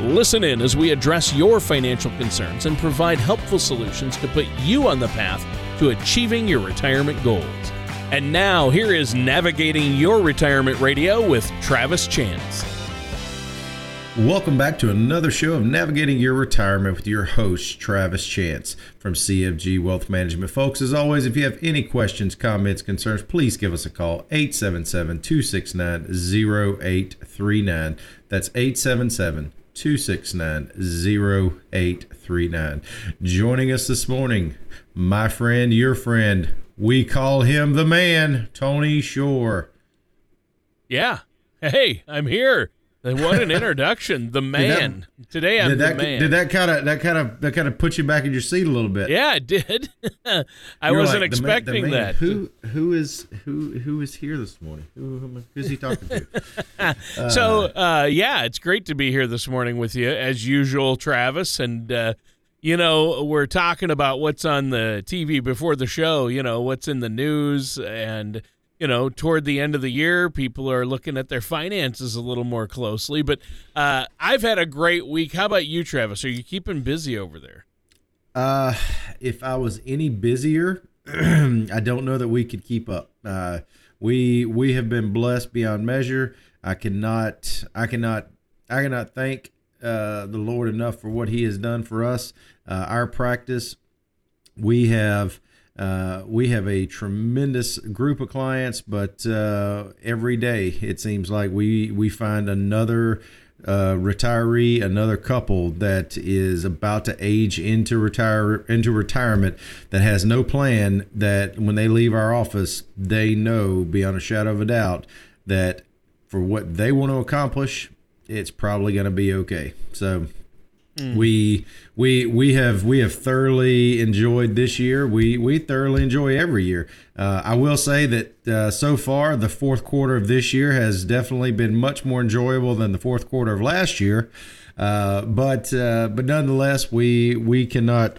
Listen in as we address your financial concerns and provide helpful solutions to put you on the path to achieving your retirement goals. And now, here is Navigating Your Retirement Radio with Travis Chance. Welcome back to another show of Navigating Your Retirement with your host, Travis Chance from CFG Wealth Management. Folks, as always, if you have any questions, comments, concerns, please give us a call 877 269 0839. That's 877 269 0839. Joining us this morning, my friend, your friend, we call him the man, Tony Shore. Yeah. Hey, I'm here. What an introduction, the man. That, Today I'm that, the man. Did that kind of that kind of that kind of put you back in your seat a little bit? Yeah, it did. I You're wasn't like, expecting man, man. that. Who who is who who is here this morning? Who, who's he talking to? so uh, yeah, it's great to be here this morning with you as usual, Travis. And uh, you know, we're talking about what's on the TV before the show. You know, what's in the news and you know, toward the end of the year, people are looking at their finances a little more closely. But uh, I've had a great week. How about you, Travis? Are you keeping busy over there? Uh, if I was any busier, I don't know that we could keep up. Uh, we we have been blessed beyond measure. I cannot I cannot I cannot thank uh, the Lord enough for what He has done for us. Uh, our practice, we have uh, we have a tremendous group of clients, but uh, every day it seems like we we find another uh, retiree, another couple that is about to age into retire into retirement that has no plan. That when they leave our office, they know beyond a shadow of a doubt that for what they want to accomplish, it's probably going to be okay. So Mm. We we we have we have thoroughly enjoyed this year. We we thoroughly enjoy every year. Uh, I will say that uh, so far the fourth quarter of this year has definitely been much more enjoyable than the fourth quarter of last year. Uh, but uh, but nonetheless, we we cannot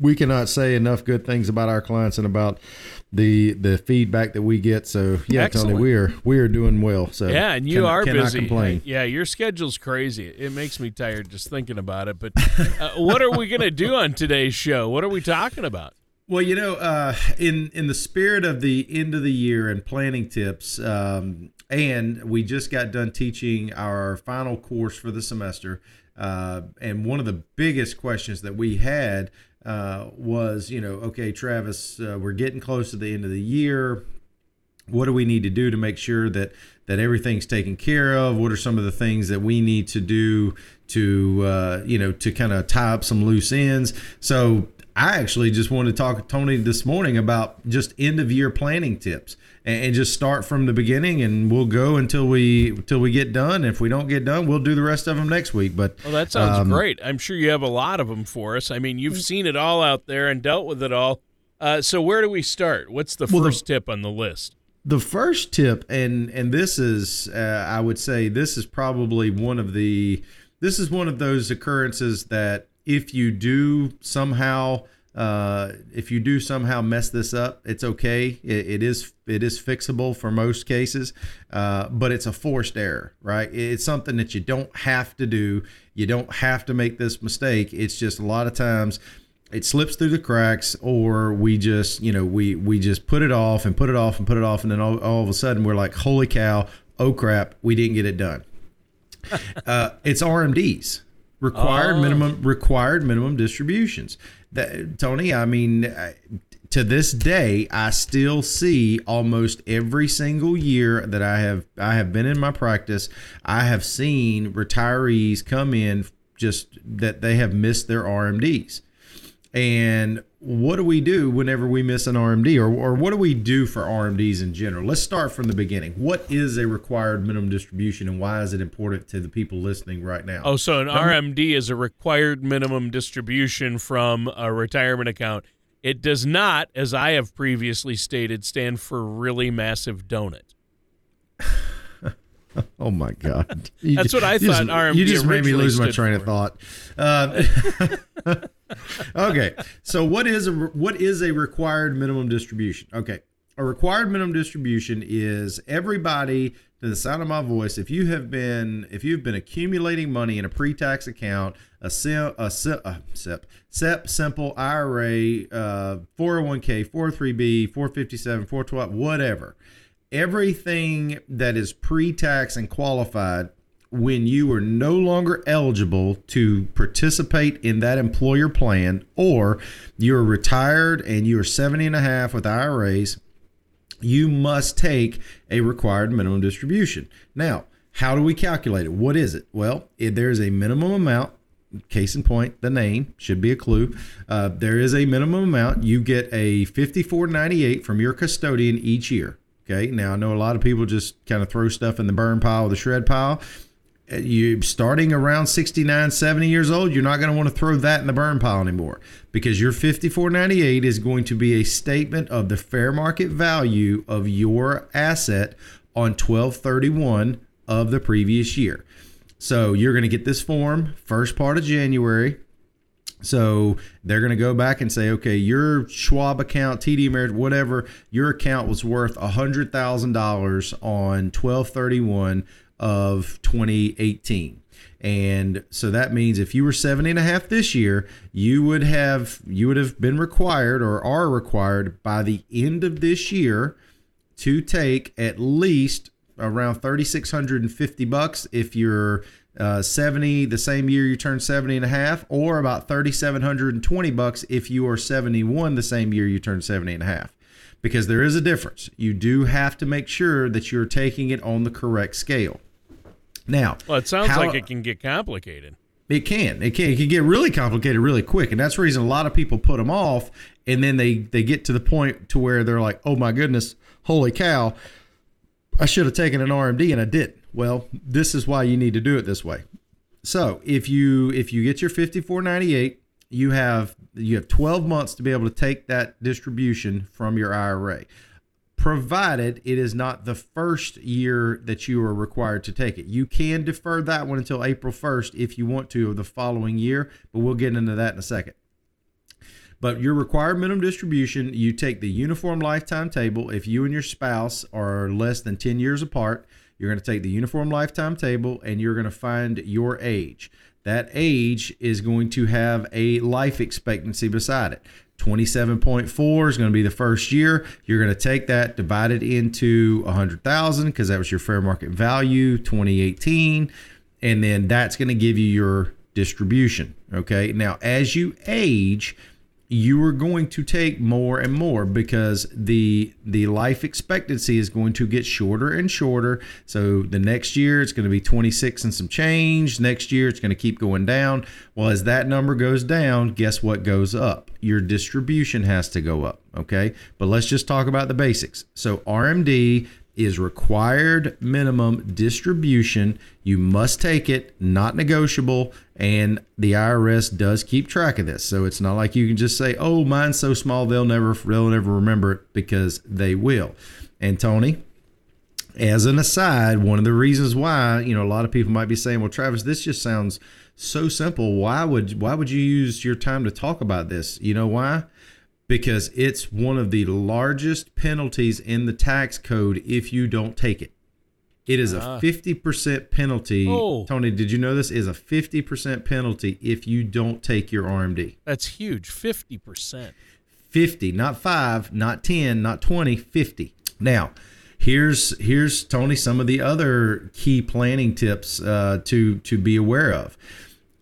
we cannot say enough good things about our clients and about the the feedback that we get. So yeah, Excellent. Tony, we are we are doing well. So yeah, and you can, are cannot busy. Complain. Yeah, your schedule's crazy. It makes me tired just thinking about it. But uh, what are we going to do on today's show? What are we talking about? Well, you know, uh, in in the spirit of the end of the year and planning tips, um, and we just got done teaching our final course for the semester. Uh, and one of the biggest questions that we had uh, was, you know, okay, Travis, uh, we're getting close to the end of the year. What do we need to do to make sure that that everything's taken care of? What are some of the things that we need to do to, uh, you know, to kind of tie up some loose ends? So I actually just wanted to talk to Tony this morning about just end of year planning tips and, just start from the beginning and we'll go until we until we get done. If we don't get done, we'll do the rest of them next week. But well, that sounds um, great. I'm sure you have a lot of them for us. I mean, you've seen it all out there and dealt with it all. Uh, so where do we start? What's the well, first the, tip on the list? The first tip, and and this is, uh, I would say, this is probably one of the, this is one of those occurrences that if you do somehow uh, if you do somehow mess this up, it's okay. It, it is it is fixable for most cases, uh, but it's a forced error, right? It's something that you don't have to do. You don't have to make this mistake. It's just a lot of times it slips through the cracks, or we just you know we we just put it off and put it off and put it off, and then all, all of a sudden we're like, holy cow, oh crap, we didn't get it done. uh, it's RMDs required oh. minimum required minimum distributions that, Tony, I mean, uh, to this day, I still see almost every single year that I have I have been in my practice, I have seen retirees come in just that they have missed their RMDs. And what do we do whenever we miss an RMD, or, or what do we do for RMDs in general? Let's start from the beginning. What is a required minimum distribution, and why is it important to the people listening right now? Oh, so an RMD is a required minimum distribution from a retirement account. It does not, as I have previously stated, stand for really massive donut. Oh my God! You That's what I thought. Just, RMD you just made me lose my train of thought. Uh, okay, so what is a what is a required minimum distribution? Okay, a required minimum distribution is everybody to the sound of my voice. If you have been if you've been accumulating money in a pre-tax account, a SIP, a SIP, a SIP, SEP, simple IRA, uh, 401k, 403b, 457, 412, whatever everything that is pre-tax and qualified when you are no longer eligible to participate in that employer plan or you're retired and you're 70 and a half with IRAs, you must take a required minimum distribution. Now, how do we calculate it? What is it? Well, there's a minimum amount. Case in point, the name should be a clue. Uh, there is a minimum amount. You get a 5498 from your custodian each year. Okay. Now I know a lot of people just kind of throw stuff in the burn pile or the shred pile. Uh, You starting around 69, 70 years old, you're not going to want to throw that in the burn pile anymore because your 5498 is going to be a statement of the fair market value of your asset on 1231 of the previous year. So you're going to get this form first part of January. So they're going to go back and say, okay, your Schwab account, TD Ameritrade, whatever, your account was worth $100,000 on 1231 of 2018. And so that means if you were 70 and a half this year, you would have you would have been required or are required by the end of this year to take at least around 3650 bucks if you're uh, 70 the same year you turn 70 and a half or about 3720 bucks if you are 71 the same year you turn 70 and a half because there is a difference you do have to make sure that you're taking it on the correct scale now Well, it sounds how- like it can get complicated. it can. It can. It can get really complicated really quick, and that's the reason a lot of people put them off, and then they they get to the point to where they're like, "Oh my goodness, holy cow, I should have taken an RMD and I didn't." Well, this is why you need to do it this way. So if you if you get your fifty four ninety eight, you have you have twelve months to be able to take that distribution from your IRA provided it is not the first year that you are required to take it. You can defer that one until April 1st if you want to of the following year, but we'll get into that in a second. But your required minimum distribution, you take the uniform lifetime table. If you and your spouse are less than 10 years apart, you're going to take the uniform lifetime table and you're going to find your age. That age is going to have a life expectancy beside it. 27.4 is going to be the first year. You're going to take that, divide it into 100,000 because that was your fair market value 2018. And then that's going to give you your distribution. Okay. Now, as you age, you are going to take more and more because the the life expectancy is going to get shorter and shorter. So the next year it's going to be 26 and some change. Next year it's going to keep going down. Well, as that number goes down, guess what goes up? Your distribution has to go up, okay? But let's just talk about the basics. So RMD is required minimum distribution. You must take it, not negotiable, and the IRS does keep track of this. So it's not like you can just say, "Oh, mine's so small they'll never they'll never remember it," because they will. And Tony, as an aside, one of the reasons why, you know, a lot of people might be saying, "Well, Travis, this just sounds so simple. Why would why would you use your time to talk about this?" You know why? Because it's one of the largest penalties in the tax code if you don't take it. It is a Ah. 50% penalty. Oh. Tony, did you know this is a 50% penalty if you don't take your RMD? That's huge. 50%. 50 not 5 not 10 not 20 50 now here's here's tony some of the other key planning tips uh, to to be aware of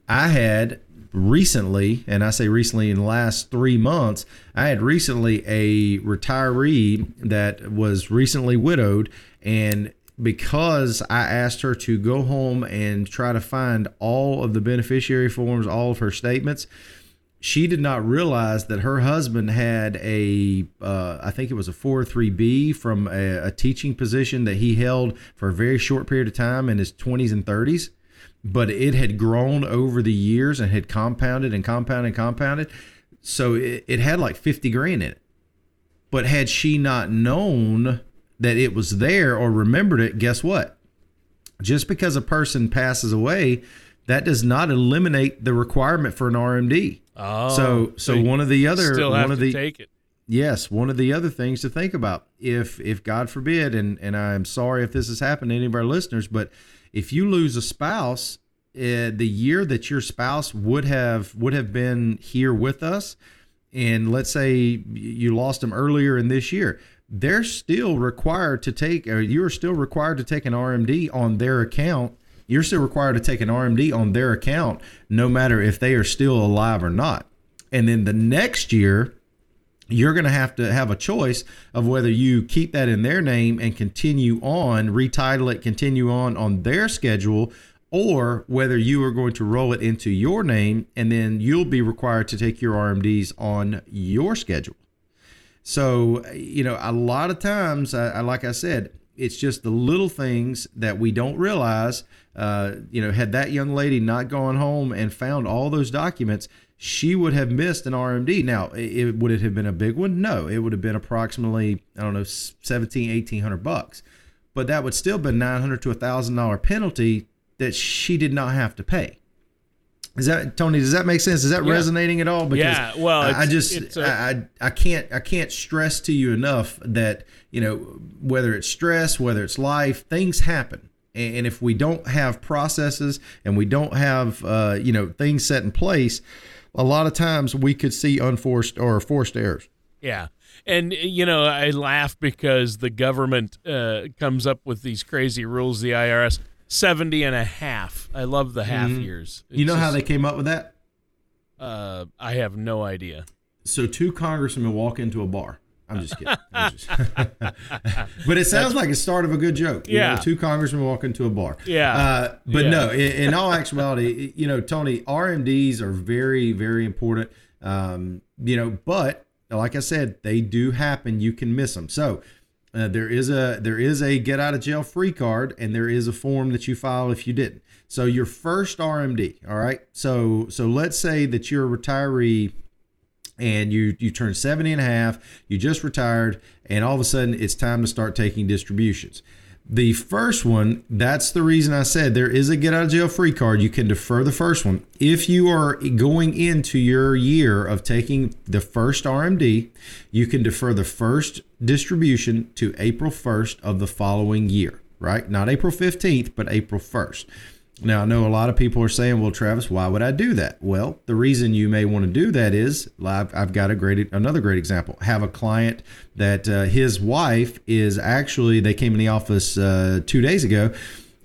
i had recently and i say recently in the last three months i had recently a retiree that was recently widowed and because I asked her to go home and try to find all of the beneficiary forms, all of her statements, she did not realize that her husband had a, uh, I think it was a 403B from a, a, teaching position that he held for a very short period of time in his 20s and 30s, but it had grown over the years and had compounded and compounded and compounded. So it, it had like 50 grand in it. But had she not known that it was there or remembered it, guess what? Just because a person passes away, that does not eliminate the requirement for an RMD. Oh, so so, so one of the other one of the take it. Yes, one of the other things to think about if if God forbid, and and I'm sorry if this has happened to any of our listeners, but if you lose a spouse, uh, the year that your spouse would have would have been here with us, and let's say you lost them earlier in this year, they're still required to take, or you're still required to take an RMD on their account you're still required to take an RMD on their account, no matter if they are still alive or not. And then the next year, you're going to have to have a choice of whether you keep that in their name and continue on, retitle it, continue on on their schedule, or whether you are going to roll it into your name and then you'll be required to take your RMDs on your schedule. So, you know, a lot of times, I, like I said, it's just the little things that we don't realize. Uh, you know, had that young lady not gone home and found all those documents, she would have missed an RMD. Now, it, would it have been a big one? No, it would have been approximately, I don't know, 17, 1800 bucks. But that would still be 900 to a thousand dollar penalty that she did not have to pay. Is that Tony? Does that make sense? Is that yeah. resonating at all? Because yeah. Well, I, I just a, I I can't I can't stress to you enough that you know whether it's stress, whether it's life, things happen, and if we don't have processes and we don't have uh, you know things set in place, a lot of times we could see unforced or forced errors. Yeah. And you know, I laugh because the government uh, comes up with these crazy rules. The IRS 70 and a half. I love the half mm-hmm. years. It's you know just, how they came up with that? Uh, I have no idea. So two congressmen walk into a bar. I'm just kidding. just... but it sounds like a start of a good joke. Yeah. Know, two congressmen walk into a bar. Yeah. Uh, but yeah. no, in, in, all actuality, you know, Tony, RMDs are very, very important. Um, you know, but like I said, they do happen. You can miss them. So uh, there is a there is a get out of jail free card, and there is a form that you file if you didn't. So your first RMD, all right. So so let's say that you're a retiree and you you turn 70 and a half, you just retired, and all of a sudden it's time to start taking distributions. The first one, that's the reason I said there is a get out of jail free card. You can defer the first one. If you are going into your year of taking the first RMD, you can defer the first distribution to April 1st of the following year, right? Not April 15th, but April 1st. Now, I know a lot of people are saying, well, Travis, why would I do that? Well, the reason you may want to do that is I've, I've got a great, another great example. Have a client that uh, his wife is actually, they came in the office uh, two days ago.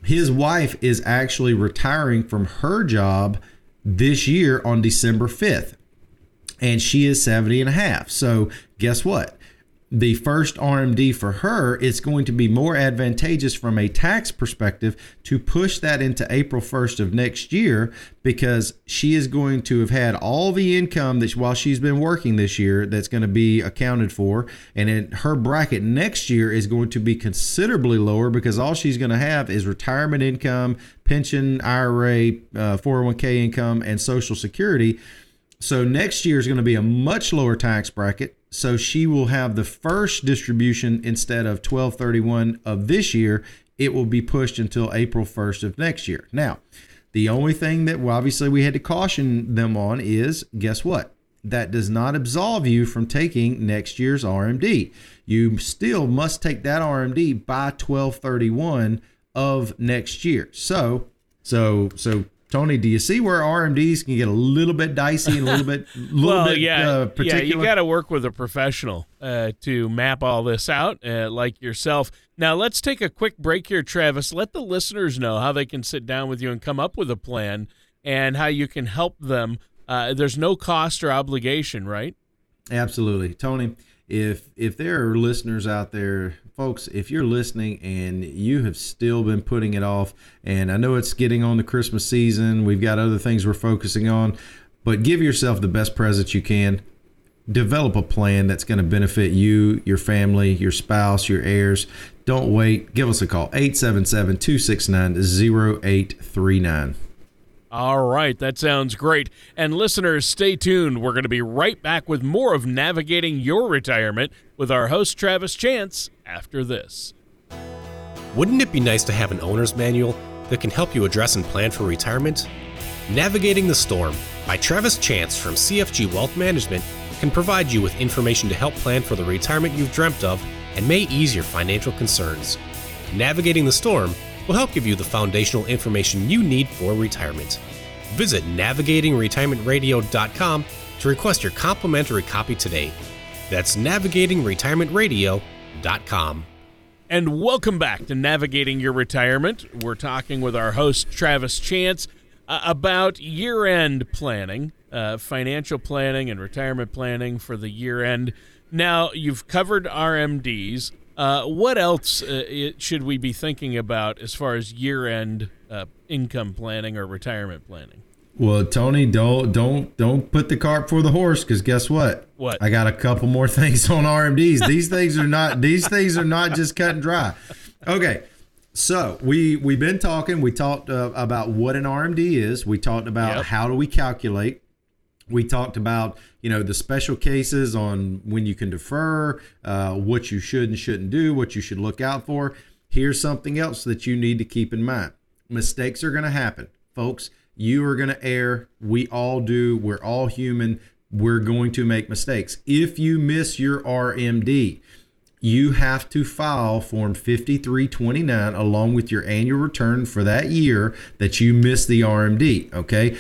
His wife is actually retiring from her job this year on December 5th. And she is 70 and a half. So, guess what? The first RMD for her, it's going to be more advantageous from a tax perspective to push that into April 1st of next year because she is going to have had all the income that while she's been working this year that's going to be accounted for. And her bracket next year is going to be considerably lower because all she's going to have is retirement income, pension, IRA, uh, 401k income, and Social Security. So next year is going to be a much lower tax bracket so she will have the first distribution instead of 1231 of this year. It will be pushed until April 1st of next year. Now, the only thing that obviously we had to caution them on is guess what? That does not absolve you from taking next year's RMD. You still must take that RMD by 1231 of next year. So, so, so Tony, do you see where RMDs can get a little bit dicey and a little bit, little well, bit yeah, uh, particular? Yeah, you got to work with a professional uh, to map all this out, uh, like yourself. Now, let's take a quick break here, Travis. Let the listeners know how they can sit down with you and come up with a plan and how you can help them. Uh, there's no cost or obligation, right? Absolutely, Tony. If if there are listeners out there folks, if you're listening and you have still been putting it off, and I know it's getting on the Christmas season, we've got other things we're focusing on. but give yourself the best present you can. Develop a plan that's going to benefit you, your family, your spouse, your heirs. Don't wait. Give us a call 877 269 0839. All right, that sounds great. And listeners, stay tuned. We're going to be right back with more of Navigating Your Retirement with our host, Travis Chance, after this. Wouldn't it be nice to have an owner's manual that can help you address and plan for retirement? Navigating the Storm by Travis Chance from CFG Wealth Management can provide you with information to help plan for the retirement you've dreamt of and may ease your financial concerns. Navigating the Storm will help give you the foundational information you need for retirement. Visit navigatingretirementradio.com to request your complimentary copy today. That's navigatingretirementradio.com. And welcome back to Navigating Your Retirement. We're talking with our host, Travis Chance, uh, about year end planning, uh, financial planning, and retirement planning for the year end. Now, you've covered RMDs. Uh, what else uh, it, should we be thinking about as far as year-end uh, income planning or retirement planning? Well, Tony, don't don't don't put the cart before the horse because guess what? What? I got a couple more things on RMDs. These things are not these things are not just cut and dry. Okay. So we we've been talking. We talked uh, about what an RMD is. We talked about yep. how do we calculate. We talked about you know the special cases on when you can defer, uh, what you should and shouldn't do, what you should look out for. Here's something else that you need to keep in mind: mistakes are going to happen, folks. You are going to err. We all do. We're all human. We're going to make mistakes. If you miss your RMD, you have to file Form 5329 along with your annual return for that year that you missed the RMD. Okay.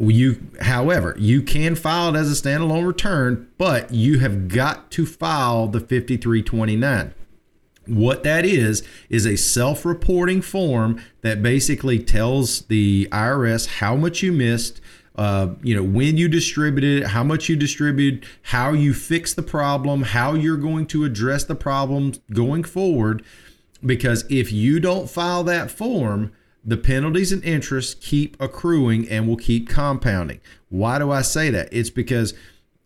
You, however, you can file it as a standalone return, but you have got to file the 5329. What that is, is a self reporting form that basically tells the IRS how much you missed, uh, you know, when you distributed it, how much you distributed, how you fix the problem, how you're going to address the problem going forward. Because if you don't file that form, the penalties and interest keep accruing and will keep compounding. Why do I say that? It's because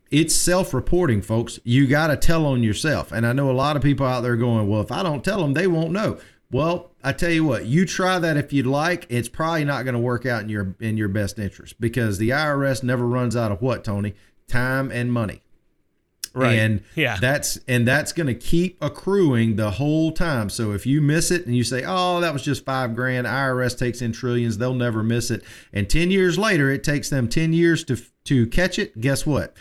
it's self-reporting, folks. You got to tell on yourself. And I know a lot of people out there going, "Well, if I don't tell them, they won't know." Well, I tell you what, you try that if you'd like. It's probably not going to work out in your in your best interest because the IRS never runs out of what, Tony? Time and money. Right. And yeah. that's and that's going to keep accruing the whole time. So if you miss it and you say, "Oh, that was just 5 grand. IRS takes in trillions. They'll never miss it." And 10 years later, it takes them 10 years to to catch it. Guess what?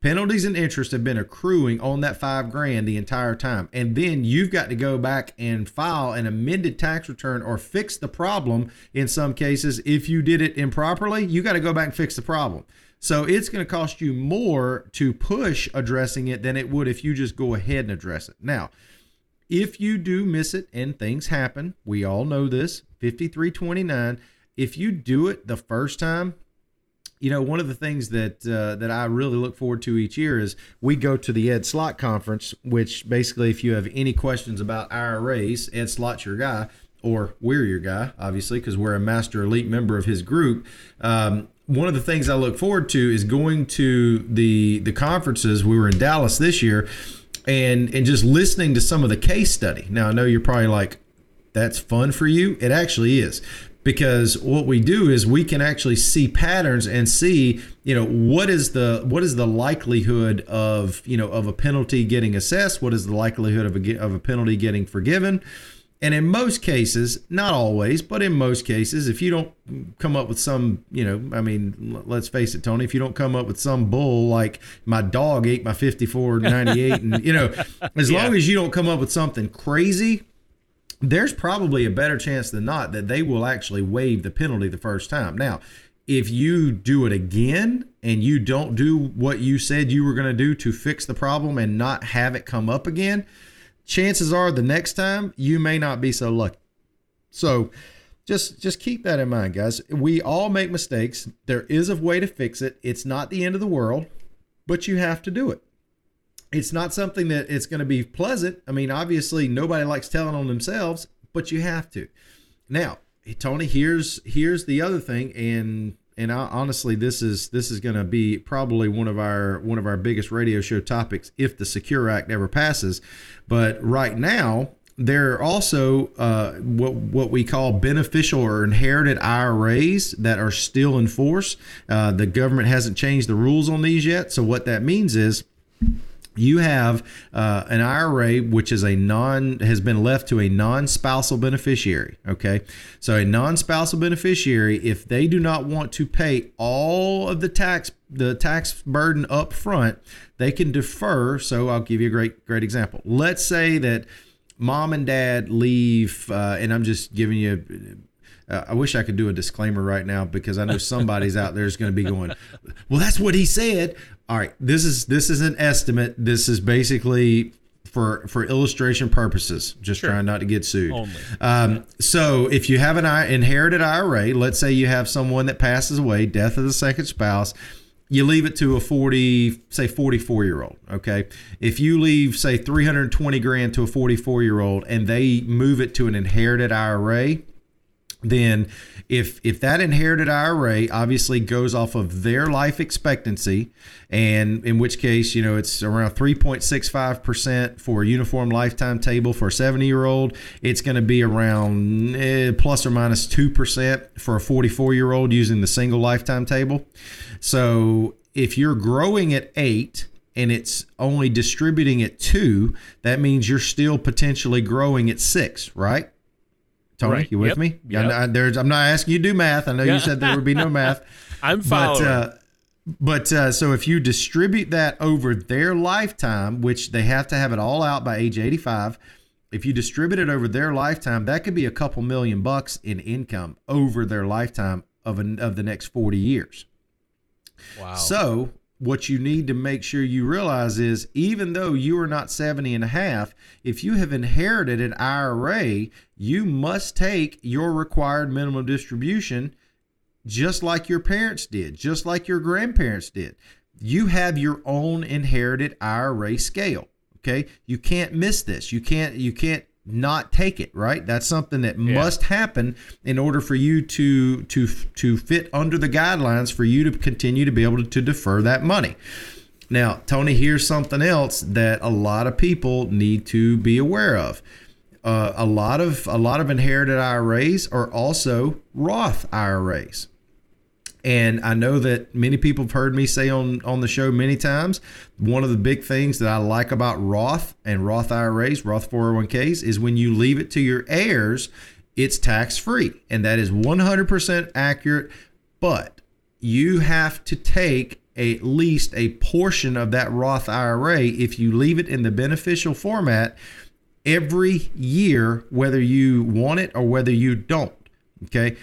Penalties and interest have been accruing on that 5 grand the entire time. And then you've got to go back and file an amended tax return or fix the problem in some cases if you did it improperly, you got to go back and fix the problem. So it's going to cost you more to push addressing it than it would if you just go ahead and address it. Now, if you do miss it and things happen, we all know this 5329. If you do it the first time, you know, one of the things that uh, that I really look forward to each year is we go to the Ed Slott conference, which basically, if you have any questions about IRAs, Ed Slott's your guy, or we're your guy, obviously, because we're a master elite member of his group. Um, one of the things I look forward to is going to the the conferences. We were in Dallas this year, and and just listening to some of the case study. Now I know you're probably like, that's fun for you. It actually is because what we do is we can actually see patterns and see you know what is the what is the likelihood of you know of a penalty getting assessed what is the likelihood of a of a penalty getting forgiven and in most cases, not always, but in most cases, if you don't come up with some, you know, I mean, let's face it, Tony, if you don't come up with some bull like my dog ate my 54 98, and, you know, as yeah. long as you don't come up with something crazy, there's probably a better chance than not that they will actually waive the penalty the first time. Now, if you do it again and you don't do what you said you were going to do to fix the problem and not have it come up again, chances are the next time you may not be so lucky. So just just keep that in mind, guys. We all make mistakes. There is a way to fix it. It's not the end of the world, but you have to do it. It's not something that it's going to be pleasant. I mean, obviously nobody likes telling on themselves, but you have to. Now, Tony, here's here's the other thing and and I, honestly, this is this is going to be probably one of our one of our biggest radio show topics if the Secure Act ever passes. But right now, there are also uh, what what we call beneficial or inherited IRAs that are still in force. Uh, the government hasn't changed the rules on these yet, so what that means is you have uh, an IRA which is a non has been left to a non-spousal beneficiary. Okay, so a non-spousal beneficiary, if they do not want to pay all of the tax the tax burden up front, they can defer. So I'll give you a great great example. Let's say that mom and dad leave, uh, and I'm just giving you uh, I wish I could do a disclaimer right now because I know somebody's out there is going to be going, "Well, that's what he said." All right, this is this is an estimate. This is basically for for illustration purposes. Just sure. trying not to get sued. Um, so if you have an inherited IRA, let's say you have someone that passes away, death of the second spouse. You leave it to a 40, say 44 year old. Okay. If you leave, say, 320 grand to a 44 year old and they move it to an inherited IRA, then if if that inherited IRA obviously goes off of their life expectancy and in which case you know it's around 3.65% for a uniform lifetime table for a 70 year old it's going to be around eh, plus or minus 2% for a 44 year old using the single lifetime table. So if you're growing at 8 and it's only distributing at 2 that means you're still potentially growing at 6 right Tony, right. you with yep. me? Yep. I, there's, I'm not asking you to do math. I know yeah. you said there would be no math. I'm following. But, uh, but uh, so if you distribute that over their lifetime, which they have to have it all out by age 85, if you distribute it over their lifetime, that could be a couple million bucks in income over their lifetime of an, of the next 40 years. Wow. So what you need to make sure you realize is even though you are not 70 and a half, if you have inherited an IRA, you must take your required minimum distribution just like your parents did, just like your grandparents did. You have your own inherited IRA scale. Okay. You can't miss this. You can't, you can't not take it right? That's something that yeah. must happen in order for you to to to fit under the guidelines for you to continue to be able to, to defer that money. Now tony here's something else that a lot of people need to be aware of. Uh, a lot of a lot of inherited iras are also roth iras and I know that many people have heard me say on, on the show many times. One of the big things that I like about Roth and Roth IRAs, Roth 401ks, is when you leave it to your heirs, it's tax free. And that is 100% accurate. But you have to take at least a portion of that Roth IRA if you leave it in the beneficial format every year, whether you want it or whether you don't. Okay.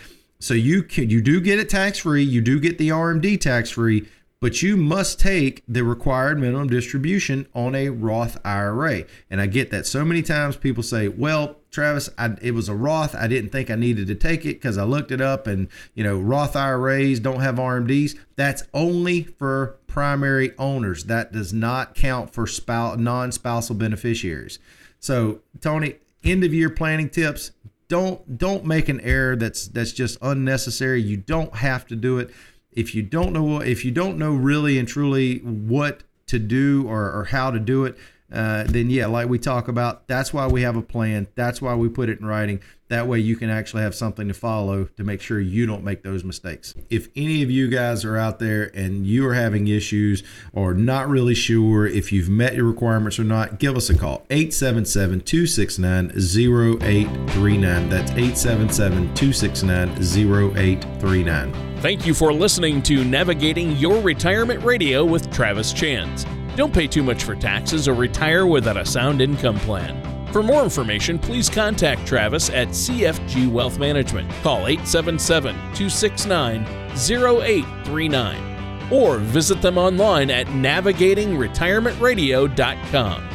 So you can you do get it tax free, you do get the RMD tax free, but you must take the required minimum distribution on a Roth IRA. And I get that so many times people say, "Well, Travis, I, it was a Roth. I didn't think I needed to take it because I looked it up, and you know, Roth IRAs don't have RMDs. That's only for primary owners. That does not count for spouse, non-spousal beneficiaries. So, Tony, end of year planning tips: don't don't make an error that's that's just unnecessary. You don't have to do it. If you don't know if you don't know really and truly what to do or, or how to do it, uh, then yeah, like we talk about, that's why we have a plan. That's why we put it in writing. That way you can actually have something to follow to make sure you don't make those mistakes. If any of you guys are out there and you are having issues or not really sure if you've met your requirements or not, give us a call. 877 269 0839. That's 877 269 0839. Thank you for listening to Navigating Your Retirement Radio with Travis Chance. Don't pay too much for taxes or retire without a sound income plan. For more information, please contact Travis at CFG Wealth Management. Call 877 269 0839 or visit them online at navigatingretirementradio.com.